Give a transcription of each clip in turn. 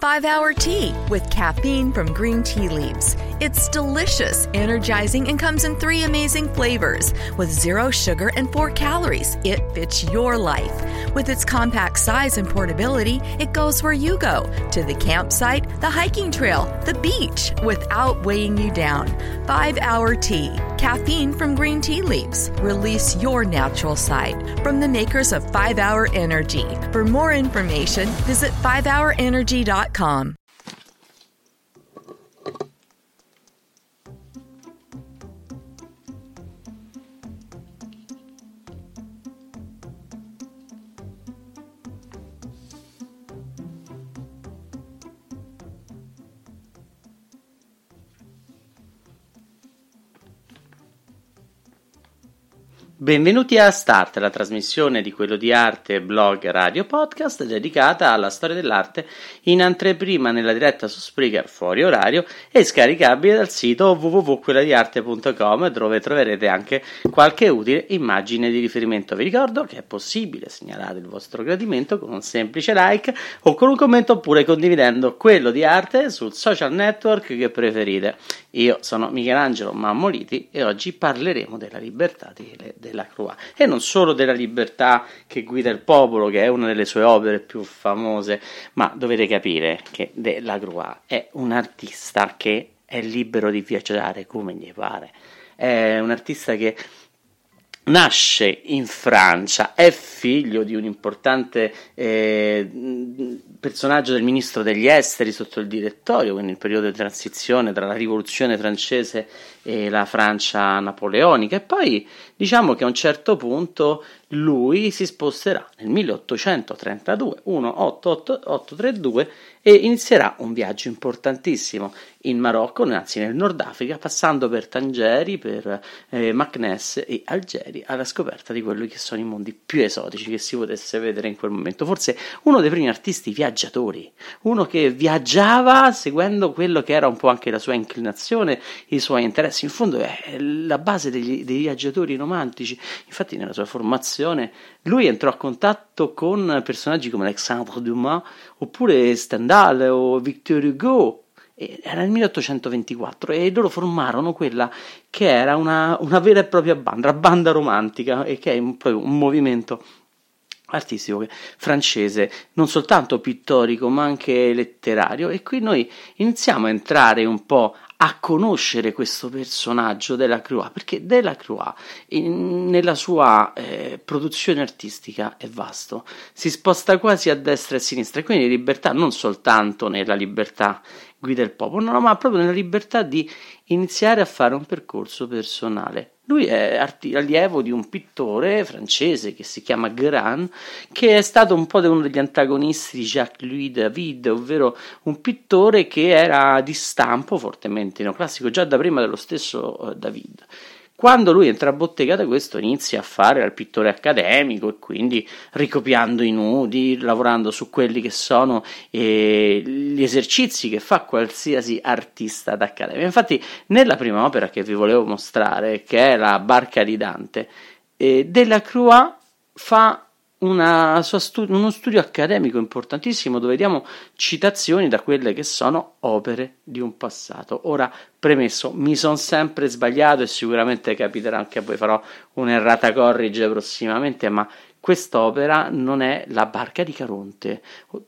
5 Hour Tea with caffeine from green tea leaves. It's delicious, energizing, and comes in three amazing flavors. With zero sugar and four calories, it fits your life. With its compact size and portability, it goes where you go to the campsite, the hiking trail, the beach without weighing you down. 5 Hour Tea, caffeine from green tea leaves. Release your natural side from the makers of 5 Hour Energy. For more information, visit 5hourenergy.com. Indeed.com. Benvenuti a Start, la trasmissione di quello di arte, blog, radio, podcast dedicata alla storia dell'arte in anteprima nella diretta su Spreaker fuori orario e scaricabile dal sito www.quelladiarte.com dove troverete anche qualche utile immagine di riferimento. Vi ricordo che è possibile segnalare il vostro gradimento con un semplice like o con un commento oppure condividendo quello di arte sul social network che preferite. Io sono Michelangelo Mammoliti e oggi parleremo della libertà di, della Croix e non solo della libertà che guida il popolo, che è una delle sue opere più famose, ma dovete capire che della Croix è un artista che è libero di viaggiare come gli pare. È un artista che nasce in Francia, è figlio di un importante eh, personaggio del ministro degli esteri sotto il direttorio, quindi il periodo di transizione tra la rivoluzione francese e la Francia napoleonica e poi diciamo che a un certo punto lui si sposterà nel 1832, 18832 e inizierà un viaggio importantissimo in Marocco, anzi nel Nord Africa, passando per Tangeri, per eh, Macnès e Algeri alla scoperta di quelli che sono i mondi più esotici che si potesse vedere in quel momento. Forse uno dei primi artisti viaggiatori, uno che viaggiava seguendo quello che era un po' anche la sua inclinazione, i suoi interessi. In fondo è la base degli, dei viaggiatori romantici. Infatti nella sua formazione lui entrò a contatto con personaggi come Alexandre Dumas oppure Stendhal o Victor Hugo era nel 1824 e loro formarono quella che era una, una vera e propria banda, la banda romantica, e che è un, un movimento artistico francese, non soltanto pittorico ma anche letterario e qui noi iniziamo a entrare un po' a conoscere questo personaggio della Croix, perché della Croix in, nella sua eh, produzione artistica è vasto, si sposta quasi a destra e a sinistra, quindi libertà non soltanto nella libertà guida il popolo, no, ma proprio nella libertà di iniziare a fare un percorso personale. Lui è arti- allievo di un pittore francese che si chiama Gran, che è stato un po' uno degli antagonisti di Jacques-Louis David, ovvero un pittore che era di stampo fortemente neoclassico già da prima dello stesso uh, David. Quando lui entra a bottega da questo inizia a fare il pittore accademico e quindi ricopiando i nudi, lavorando su quelli che sono eh, gli esercizi che fa qualsiasi artista d'accademia. Infatti nella prima opera che vi volevo mostrare, che è la Barca di Dante, eh, Delacroix fa stu- uno studio accademico importantissimo dove vediamo citazioni da quelle che sono opere di un passato. Ora, premesso, mi sono sempre sbagliato e sicuramente capiterà anche a voi, farò un'errata corrige prossimamente, ma quest'opera non è la barca di Caronte.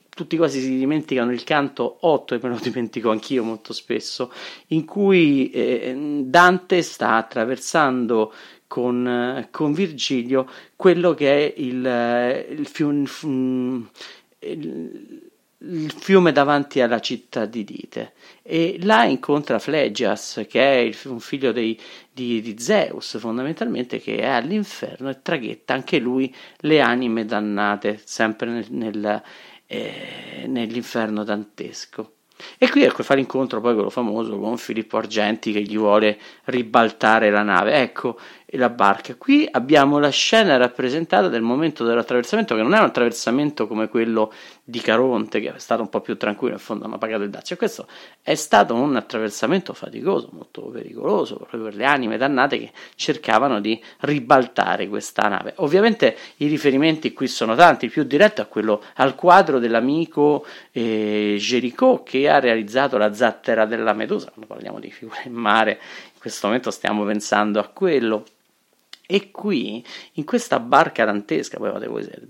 Tutti quasi si dimenticano il canto 8, e me lo dimentico anch'io molto spesso, in cui eh, Dante sta attraversando con, con Virgilio quello che è il, il, fiume, il fiume davanti alla città di Dite e là incontra Flegias che è il, un figlio dei, di, di, Zeus fondamentalmente che è all'inferno e traghetta anche lui le anime dannate sempre nel, nel, eh, nell'inferno dantesco e qui ecco fa l'incontro poi quello famoso con Filippo Argenti che gli vuole ribaltare la nave. Ecco, la barca. Qui abbiamo la scena rappresentata del momento dell'attraversamento, che non è un attraversamento come quello di Caronte, che è stato un po' più tranquillo, in fondo hanno pagato il dazio. Questo è stato un attraversamento faticoso, molto pericoloso, proprio per le anime dannate che cercavano di ribaltare questa nave. Ovviamente i riferimenti qui sono tanti, più diretto è quello al quadro dell'amico eh, Gericault che ha realizzato la zattera della Medusa, quando parliamo di figure in mare, in questo momento stiamo pensando a quello. E qui, in questa barca dantesca, poi fate voi se,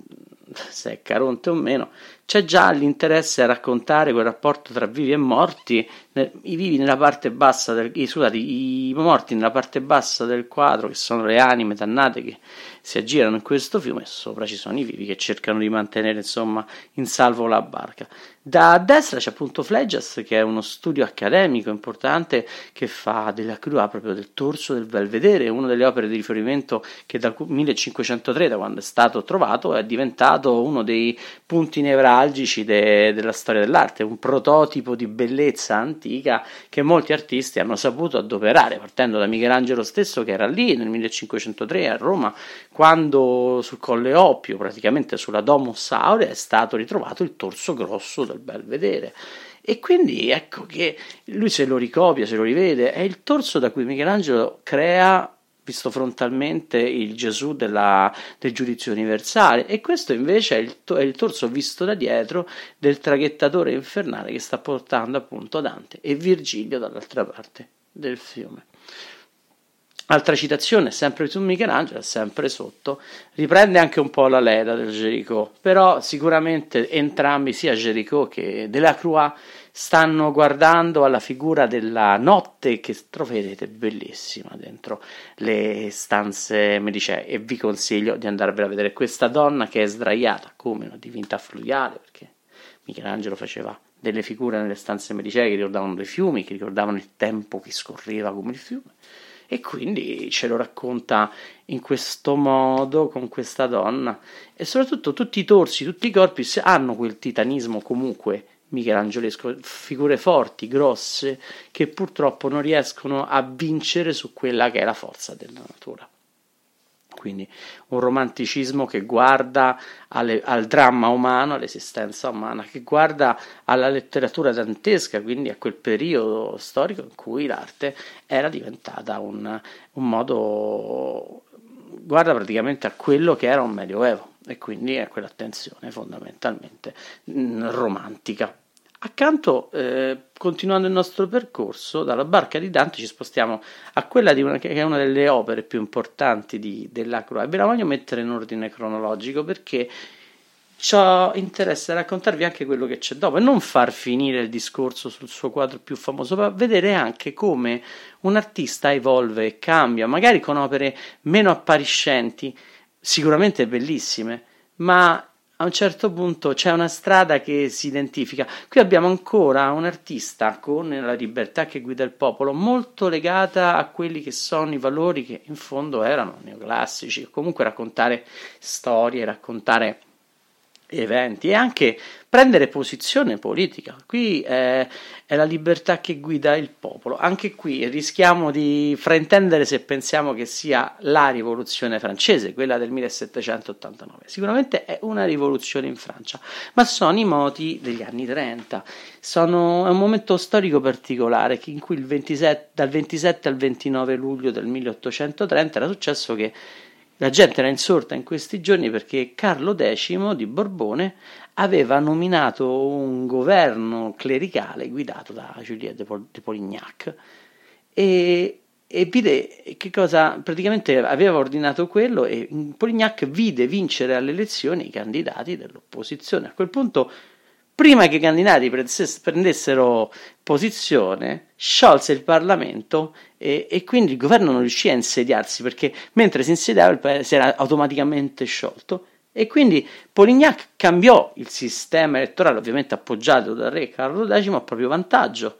se è Caronte o meno, c'è già l'interesse a raccontare quel rapporto tra vivi e morti, i vivi nella parte bassa del, i, scusate, i morti nella parte bassa del quadro, che sono le anime dannate che si aggirano in questo fiume, e sopra ci sono i vivi che cercano di mantenere insomma in salvo la barca. Da destra c'è appunto Fleggias, che è uno studio accademico importante che fa della crua proprio del torso del Belvedere, una delle opere di riferimento che dal 1503, da quando è stato trovato, è diventato uno dei punti nevralgici de- della storia dell'arte, un prototipo di bellezza antica che molti artisti hanno saputo adoperare, partendo da Michelangelo stesso che era lì nel 1503 a Roma, quando sul Colle Oppio, praticamente sulla Domus Aurea, è stato ritrovato il torso grosso del Belvedere. E quindi ecco che lui se lo ricopia, se lo rivede, è il torso da cui Michelangelo crea visto frontalmente il Gesù della, del giudizio universale e questo invece è il, è il, torso visto da dietro del traghettatore infernale che sta portando appunto Dante e Virgilio dall'altra parte del fiume. Altra citazione, sempre su Michelangelo, sempre sotto, riprende anche un po' la leda del Gericault, però sicuramente entrambi, sia Gericault che Delacroix, stanno guardando alla figura della notte che troverete bellissima dentro le stanze. Medicee e vi consiglio di andarvela a vedere questa donna che è sdraiata come una divinità fluviale, perché Michelangelo faceva delle figure nelle stanze medicee che ricordavano dei fiumi, che ricordavano il tempo che scorreva come il fiume. E quindi ce lo racconta in questo modo con questa donna. E soprattutto tutti i torsi, tutti i corpi hanno quel titanismo comunque michelangiolesco, figure forti, grosse, che purtroppo non riescono a vincere su quella che è la forza della natura quindi un romanticismo che guarda alle, al dramma umano, all'esistenza umana, che guarda alla letteratura dantesca, quindi a quel periodo storico in cui l'arte era diventata un, un modo, guarda praticamente a quello che era un medioevo e quindi a quell'attenzione fondamentalmente romantica. Accanto, eh, continuando il nostro percorso, dalla barca di Dante ci spostiamo a quella una, che è una delle opere più importanti di, della Croix. Ve la voglio mettere in ordine cronologico perché ciò interessa raccontarvi anche quello che c'è dopo e non far finire il discorso sul suo quadro più famoso, ma vedere anche come un artista evolve e cambia, magari con opere meno appariscenti, sicuramente bellissime, ma a un certo punto c'è una strada che si identifica. Qui abbiamo ancora un artista con la libertà che guida il popolo, molto legata a quelli che sono i valori che in fondo erano neoclassici, comunque raccontare storie, raccontare eventi e anche prendere posizione politica. Qui è, è, la libertà che guida il popolo. Anche qui rischiamo di fraintendere se pensiamo che sia la rivoluzione francese, quella del 1789. Sicuramente è una rivoluzione in Francia, ma sono i moti degli anni 30. Sono, è un momento storico particolare in cui 27, dal 27 al 29 luglio del 1830 era successo che la gente era insorta in questi giorni perché Carlo X di Borbone aveva nominato un governo clericale guidato da Juliette de Polignac e, e vide che cosa praticamente aveva ordinato quello e Polignac vide vincere alle elezioni i candidati dell'opposizione. A quel punto prima che i candidati prendessero posizione, sciolse il Parlamento e, e, quindi il governo non riuscì a insediarsi perché mentre si insediava il paese era automaticamente sciolto. E quindi Polignac cambiò il sistema elettorale, ovviamente appoggiato dal re Carlo X a proprio vantaggio.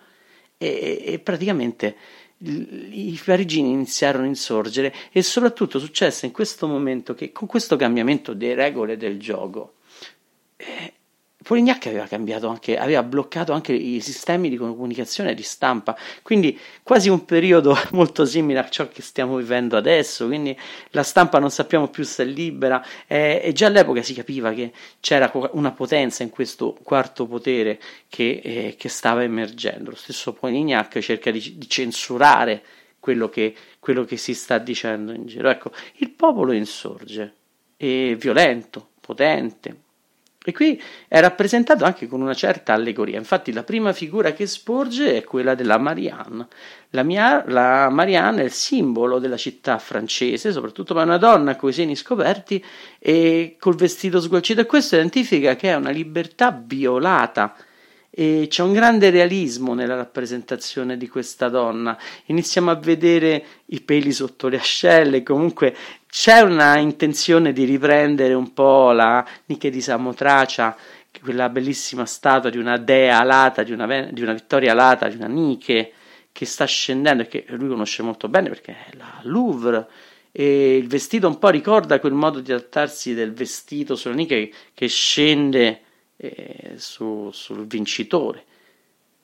E, e praticamente i parigini iniziarono a insorgere. E soprattutto successe in questo momento che con questo cambiamento delle regole del gioco eh, Polignac aveva cambiato anche, aveva bloccato anche i sistemi di comunicazione e di stampa, quindi quasi un periodo molto simile a ciò che stiamo vivendo adesso, quindi la stampa non sappiamo più se è libera eh, e già all'epoca si capiva che c'era una potenza in questo quarto potere che, eh, che stava emergendo. Lo stesso Polignac cerca di, di censurare quello che, quello che si sta dicendo in giro. Ecco, il popolo insorge, è violento, potente, e qui è rappresentato anche con una certa allegoria. Infatti, la prima figura che sporge è quella della Marianne. La, mia, la Marianne è il simbolo della città francese, soprattutto per una donna con i seni scoperti e col vestito sgualcito. E questo identifica che è una libertà violata e c'è un grande realismo nella rappresentazione di questa donna. Iniziamo a vedere i peli sotto le ascelle, comunque c'è una intenzione di riprendere un po' la Nike di Samotracia, quella bellissima statua di una dea alata, di una, di una vittoria alata, di una Nike che sta scendendo e che lui conosce molto bene perché è la Louvre e il vestito un po' ricorda quel modo di adattarsi del vestito sulla Nike che scende eh, su, sul vincitore.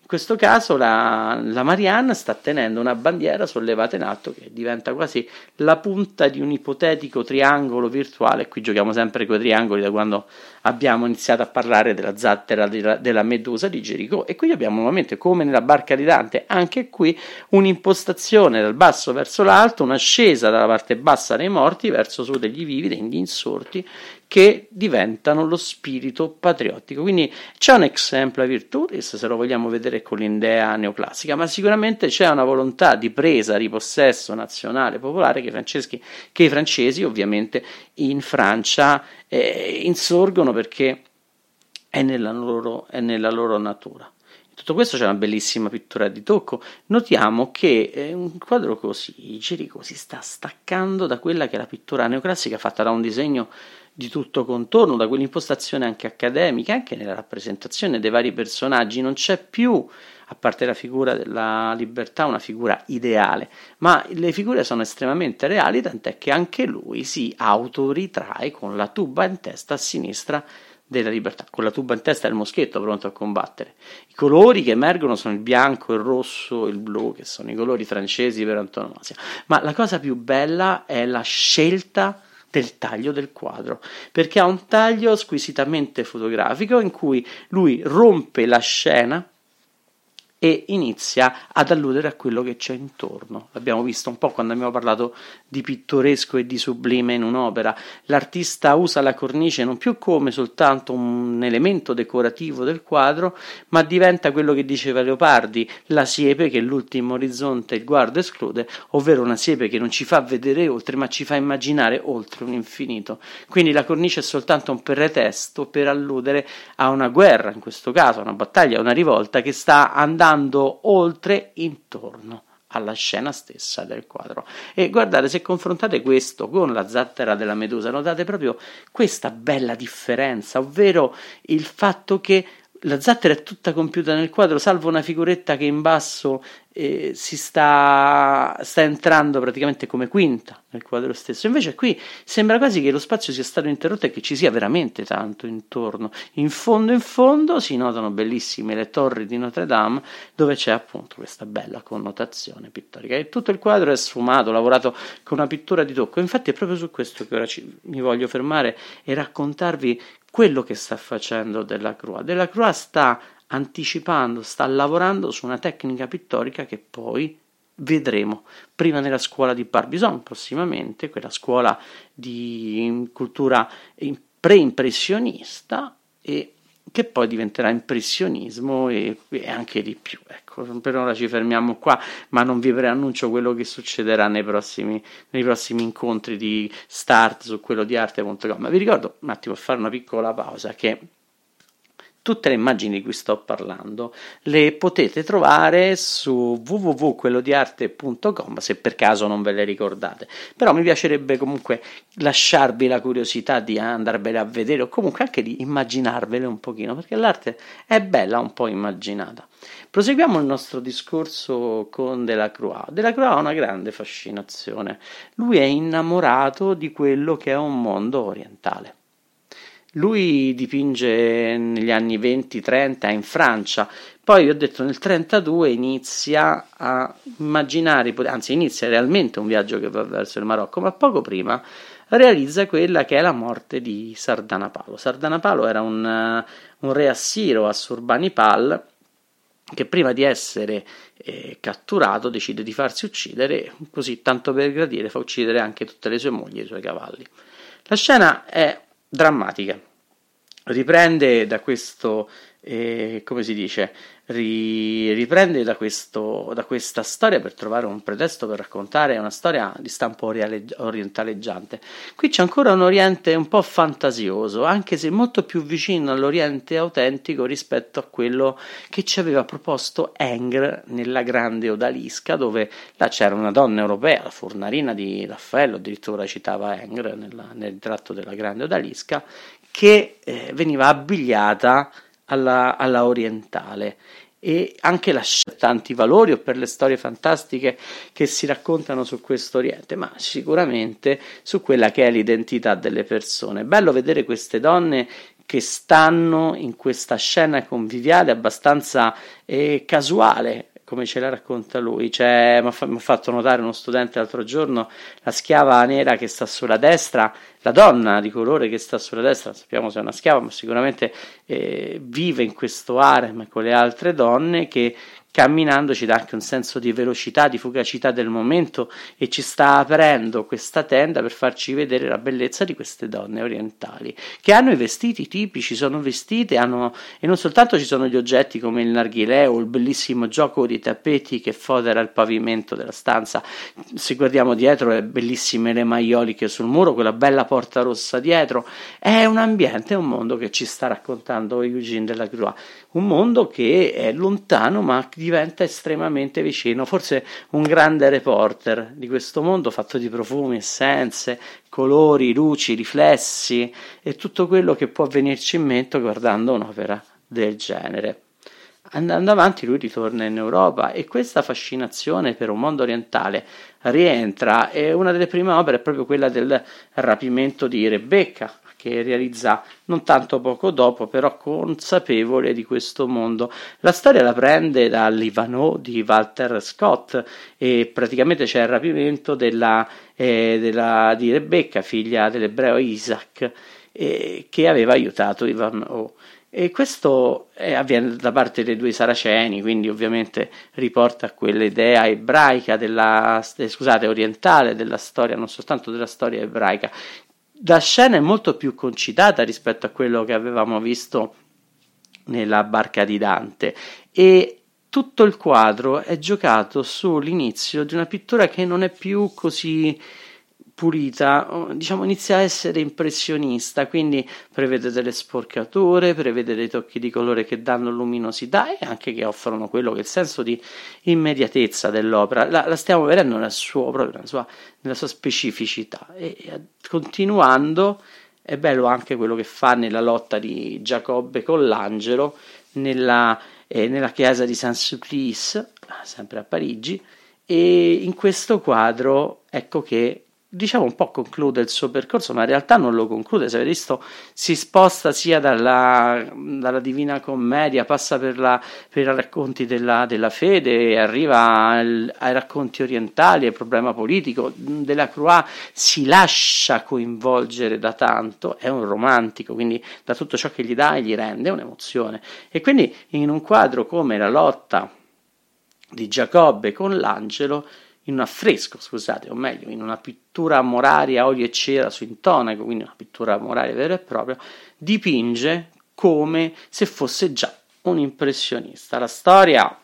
In questo caso la, la Marianne sta tenendo una bandiera sollevata in alto che diventa quasi la punta di un ipotetico triangolo virtuale. Qui giochiamo sempre con i triangoli da quando abbiamo iniziato a parlare della zattera della, della Medusa di Gerico. E qui abbiamo nuovamente, come nella barca di Dante, anche qui un'impostazione dal basso verso l'alto, un'ascesa dalla parte bassa dei morti verso su degli vivi, degli insorti, che diventano lo spirito patriottico. Quindi c'è un exempla virtutis, se lo vogliamo vedere con l'idea neoclassica, ma sicuramente c'è una volontà di presa, di possesso nazionale popolare che, che i francesi ovviamente in Francia eh, insorgono perché è nella loro, è nella loro natura tutto questo c'è una bellissima pittura di tocco. Notiamo che eh, un quadro così, Gerico, si sta staccando da quella che è la pittura neoclassica fatta da un disegno di tutto contorno, da quell'impostazione anche accademica, anche nella rappresentazione dei vari personaggi, non c'è più, a parte la figura della libertà, una figura ideale, ma le figure sono estremamente reali, tant'è che anche lui si autoritrae con la tuba in testa a sinistra della libertà, con la tuba in testa il moschetto pronto a combattere. I colori che emergono sono il bianco, il rosso il blu, che sono i colori francesi per antonomasia. Ma la cosa più bella è la scelta del taglio del quadro, perché ha un taglio squisitamente fotografico in cui lui rompe la scena e inizia ad alludere a quello che c'è intorno. L'abbiamo visto un po' quando abbiamo parlato di pittoresco e di sublime in un'opera. L'artista usa la cornice non più come soltanto un elemento decorativo del quadro, ma diventa quello che diceva Leopardi, la siepe che l'ultimo orizzonte il guardo esclude, ovvero una siepe che non ci fa vedere oltre, ma ci fa immaginare oltre un infinito. Quindi la cornice è soltanto un pretesto per alludere a una guerra, in questo caso, a una battaglia, a una rivolta che sta andando andando oltre intorno alla scena stessa del quadro. E guardate, se confrontate questo con la zattera della Medusa, notate proprio questa bella differenza, ovvero il fatto che la zattera è tutta compiuta nel quadro, salvo una figuretta che in basso eh, si sta, sta, entrando praticamente come quinta nel quadro stesso. Invece qui sembra quasi che lo spazio sia stato interrotto e che ci sia veramente tanto intorno. In fondo, in fondo si notano bellissime le torri di Notre Dame, dove c'è appunto questa bella connotazione pittorica. E tutto il quadro è sfumato, lavorato con una pittura di tocco. Infatti, è proprio su questo che ora ci, mi voglio fermare e raccontarvi quello che sta facendo Della Croix. Della Croix sta anticipando, sta lavorando su una tecnica pittorica che poi vedremo prima nella scuola di Barbizon prossimamente, quella scuola di cultura pre-impressionista e che poi diventerà impressionismo e, e, anche di più. Ecco, per ora ci fermiamo qua, ma non vi preannuncio quello che succederà nei prossimi, nei prossimi incontri di start su quello di arte.com. Vi ricordo un attimo fare una piccola pausa che tutte le immagini di cui sto parlando le potete trovare su www.quellodiarte.com se per caso non ve le ricordate. Però mi piacerebbe comunque lasciarvi la curiosità di andarvele a vedere o comunque anche di immaginarvele un pochino perché l'arte è bella un po' immaginata. Proseguiamo il nostro discorso con Delacroix Delacroix ha una grande fascinazione. Lui è innamorato di quello che è un mondo orientale Lui dipinge negli anni 20-30 in Francia, poi ho detto nel 32 inizia a immaginare, anzi inizia realmente un viaggio che va verso il Marocco, ma poco prima realizza quella che è la morte di Sardanapalo. Sardanapalo era un, un re assiro a Surbanipal che prima di essere eh, catturato decide di farsi uccidere, così tanto per gradire fa uccidere anche tutte le sue mogli e i suoi cavalli. La scena è drammatica, riprende da questo, eh, come si dice, ri, riprende da, questo, da, questa storia per trovare un pretesto per raccontare una storia di stampo orientaleggiante. Qui c'è ancora un Oriente un po' fantasioso, anche se molto più vicino all'Oriente autentico rispetto a quello che ci aveva proposto Engr nella grande Odalisca, dove là c'era una donna europea, la fornarina di Raffaello, addirittura citava Engr nella, nel tratto della grande Odalisca, che eh, veniva abbigliata alla, alla orientale e anche lascia tanti valori o per le storie fantastiche che si raccontano su questo Oriente, ma sicuramente su quella che è l'identità delle persone. Bello vedere queste donne che stanno in questa scena conviviale abbastanza eh, casuale, come ce la racconta lui. Cioè, mi ha fatto notare uno studente l'altro giorno la schiava nera che sta sulla destra, la donna di colore che sta sulla destra, sappiamo se è una schiava, ma sicuramente eh, vive in questo harem con le altre donne che camminando ci dà anche un senso di velocità, di fugacità del momento e ci sta aprendo questa tenda per farci vedere la bellezza di queste donne orientali che hanno i vestiti tipici, sono vestite hanno, e non soltanto ci sono gli oggetti come il narghilè o il bellissimo gioco di tappeti che fodera il pavimento della stanza. Se guardiamo dietro, è bellissime le maioliche sul muro, quella bella porta rossa dietro. È un ambiente, è un mondo che ci sta raccontando Eugene Delacroix, un mondo che è lontano ma diventa estremamente vicino, forse un grande reporter di questo mondo fatto di profumi, essenze, colori, luci, riflessi e tutto quello che può venirci in mente guardando un'opera del genere. Andando avanti lui ritorna in Europa e questa fascinazione per un mondo orientale rientra e una delle prime opere è proprio quella del rapimento di Rebecca, che realizza non tanto poco dopo, però consapevole di questo mondo. La storia la prende dall'Ivanhoe di Walter Scott e praticamente c'è il rapimento della, eh, della, di Rebecca, figlia dell'ebreo Isaac, eh, che aveva aiutato Ivanhoe. E questo eh, avviene da parte dei due saraceni, quindi ovviamente riporta quell'idea ebraica, della, eh, scusate, orientale della storia, non soltanto della storia ebraica, la scena è molto più concitata rispetto a quello che avevamo visto nella barca di Dante. E tutto il quadro è giocato sull'inizio di una pittura che non è più così pulita, diciamo inizia a essere impressionista, quindi prevede delle sporcature, prevede dei tocchi di colore che danno luminosità e anche che offrono quello che è il senso di immediatezza dell'opera. La, la stiamo vedendo nel suo, proprio nella sua, nella sua specificità e continuando è bello anche quello che fa nella lotta di Giacobbe con l'angelo nella, eh, nella chiesa di Saint-Sulpice, sempre a Parigi, e in questo quadro ecco che diciamo un po' conclude il suo percorso, ma in realtà non lo conclude. Se avete visto, si sposta sia dalla, dalla Divina Commedia, passa per, la, per i racconti della, della fede, arriva al, ai racconti orientali, al problema politico. Della Croix si lascia coinvolgere da tanto, è un romantico, quindi da tutto ciò che gli dà e gli rende un'emozione. E quindi in un quadro come la lotta di Giacobbe con l'angelo in un affresco, scusate, o meglio, in una pittura moraria a olio e cera su intonaco, quindi una pittura moraria vera e propria, dipinge come se fosse già un impressionista. La storia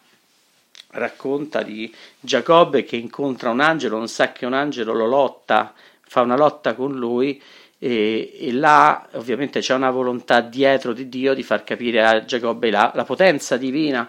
racconta di Giacobbe che incontra un angelo, non sa che un angelo lo lotta, fa una lotta con lui e, e là ovviamente c'è una volontà dietro di Dio di far capire a Giacobbe la, la potenza divina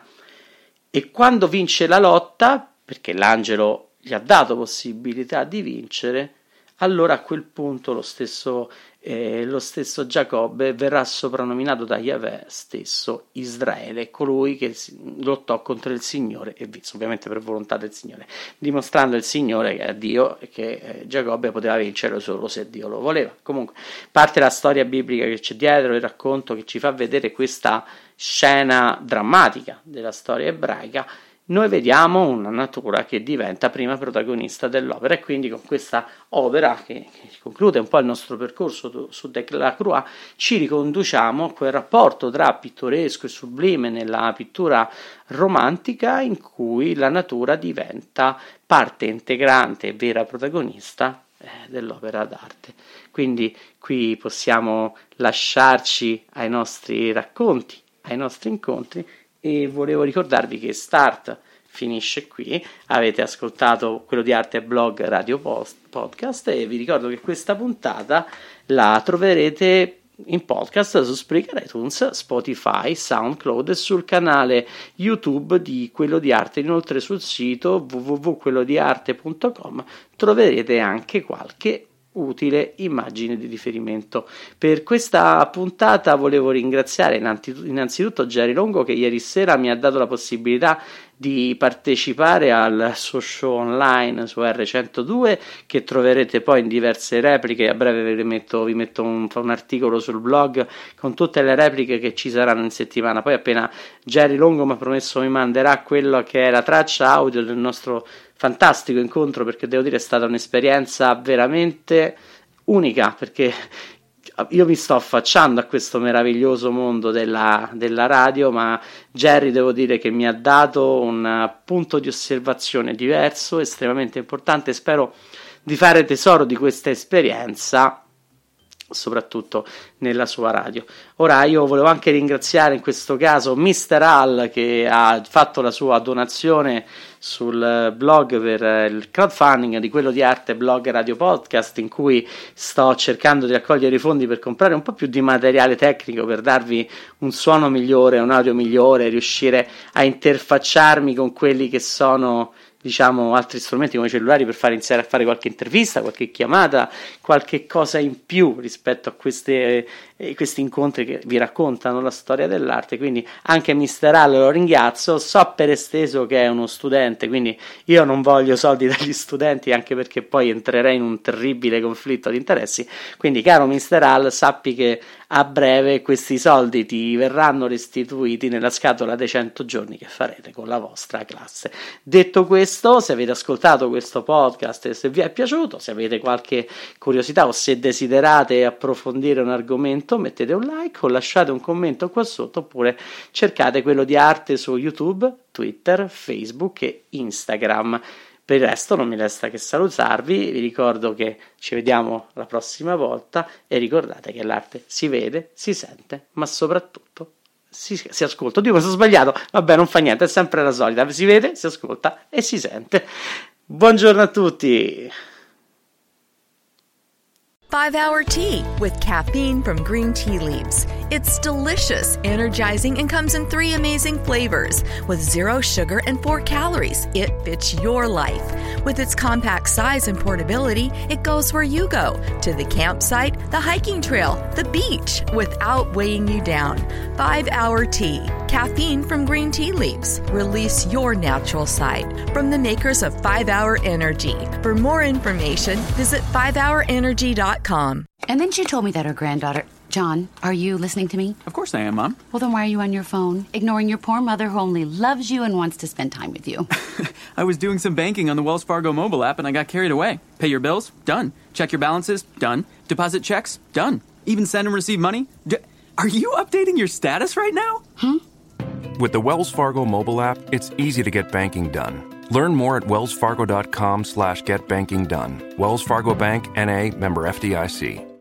e quando vince la lotta, perché l'angelo gli ha dato possibilità di vincere, allora a quel punto lo stesso, eh, lo stesso Giacobbe verrà soprannominato da Yahweh stesso Israele, colui che lottò contro il Signore e vinse, ovviamente per volontà del Signore, dimostrando il Signore che è Dio che eh, Giacobbe poteva vincere solo se Dio lo voleva. Comunque, parte la storia biblica che c'è dietro, il racconto che ci fa vedere questa scena drammatica della storia ebraica noi vediamo una natura che diventa prima protagonista dell'opera e quindi con questa opera che, che conclude un po' il nostro percorso su Delacroix ci riconduciamo a quel rapporto tra pittoresco e sublime nella pittura romantica in cui la natura diventa parte integrante e vera protagonista eh, dell'opera d'arte. Quindi qui possiamo lasciarci ai nostri racconti, ai nostri incontri e volevo ricordarvi che Start finisce qui. Avete ascoltato quello di arte blog radio post, podcast e vi ricordo che questa puntata la troverete in podcast su Spreaker, iTunes, Spotify, SoundCloud e sul canale YouTube di Quello di Arte. Inoltre sul sito www.quellodiarte.com troverete anche qualche utile immagine di riferimento. Per questa puntata volevo ringraziare innanzitutto Jerry Longo che ieri sera mi ha dato la possibilità di partecipare al suo show online su R102 che troverete poi in diverse repliche. A breve vi metto, vi metto un, un, articolo sul blog con tutte le repliche che ci saranno in settimana. Poi appena Jerry Longo mi ha promesso mi manderà quello che è la traccia audio del nostro fantastico incontro perché devo dire è stata un'esperienza veramente unica perché io mi sto affacciando a questo meraviglioso mondo della, della, radio, ma Jerry devo dire che mi ha dato un punto di osservazione diverso, estremamente importante. Spero di fare tesoro di questa esperienza soprattutto nella sua radio. Ora io volevo anche ringraziare in questo caso Mr. Al che ha fatto la sua donazione sul blog per il crowdfunding di quello di arte blog radio podcast in cui sto cercando di raccogliere i fondi per comprare un po' più di materiale tecnico per darvi un suono migliore, un audio migliore, riuscire a interfacciarmi con quelli che sono diciamo altri strumenti come i cellulari per fare, iniziare a fare qualche intervista, qualche chiamata, qualche cosa in più rispetto a queste, eh, questi incontri che vi raccontano la storia dell'arte. Quindi anche Mister Hall lo ringrazio. So per esteso che è uno studente, quindi io non voglio soldi dagli studenti, anche perché poi entrerei in un terribile conflitto di interessi. Quindi, caro Mister Hall, sappi che a breve questi soldi ti verranno restituiti nella scatola dei 100 giorni che farete con la vostra classe. Detto questo, se avete ascoltato questo podcast e se vi è piaciuto, se avete qualche curiosità o se desiderate approfondire un argomento, mettete un like o lasciate un commento qua sotto oppure cercate quello di arte su YouTube, Twitter, Facebook e Instagram. Per il resto non mi resta che salutarvi, vi ricordo che ci vediamo la prossima volta e ricordate che l'arte si vede, si sente, ma soprattutto si, si ascolta. Mi sono sbagliato, vabbè non fa niente, è sempre la solita, si vede, si ascolta e si sente. Buongiorno a tutti! 5 Hour Tea with caffeine from green tea leaves. It's delicious, energizing, and comes in three amazing flavors. With zero sugar and four calories, it fits your life. With its compact size and portability, it goes where you go to the campsite, the hiking trail, the beach without weighing you down. 5 Hour Tea, caffeine from green tea leaves. Release your natural side from the makers of 5 Hour Energy. For more information, visit 5hourenergy.com and then she told me that her granddaughter. John, are you listening to me? Of course I am, Mom. Well, then why are you on your phone, ignoring your poor mother who only loves you and wants to spend time with you? I was doing some banking on the Wells Fargo mobile app and I got carried away. Pay your bills? Done. Check your balances? Done. Deposit checks? Done. Even send and receive money? D- are you updating your status right now? Hmm? With the Wells Fargo mobile app, it's easy to get banking done. Learn more at wellsfargo.com slash getbankingdone. Wells Fargo Bank, N.A., member FDIC.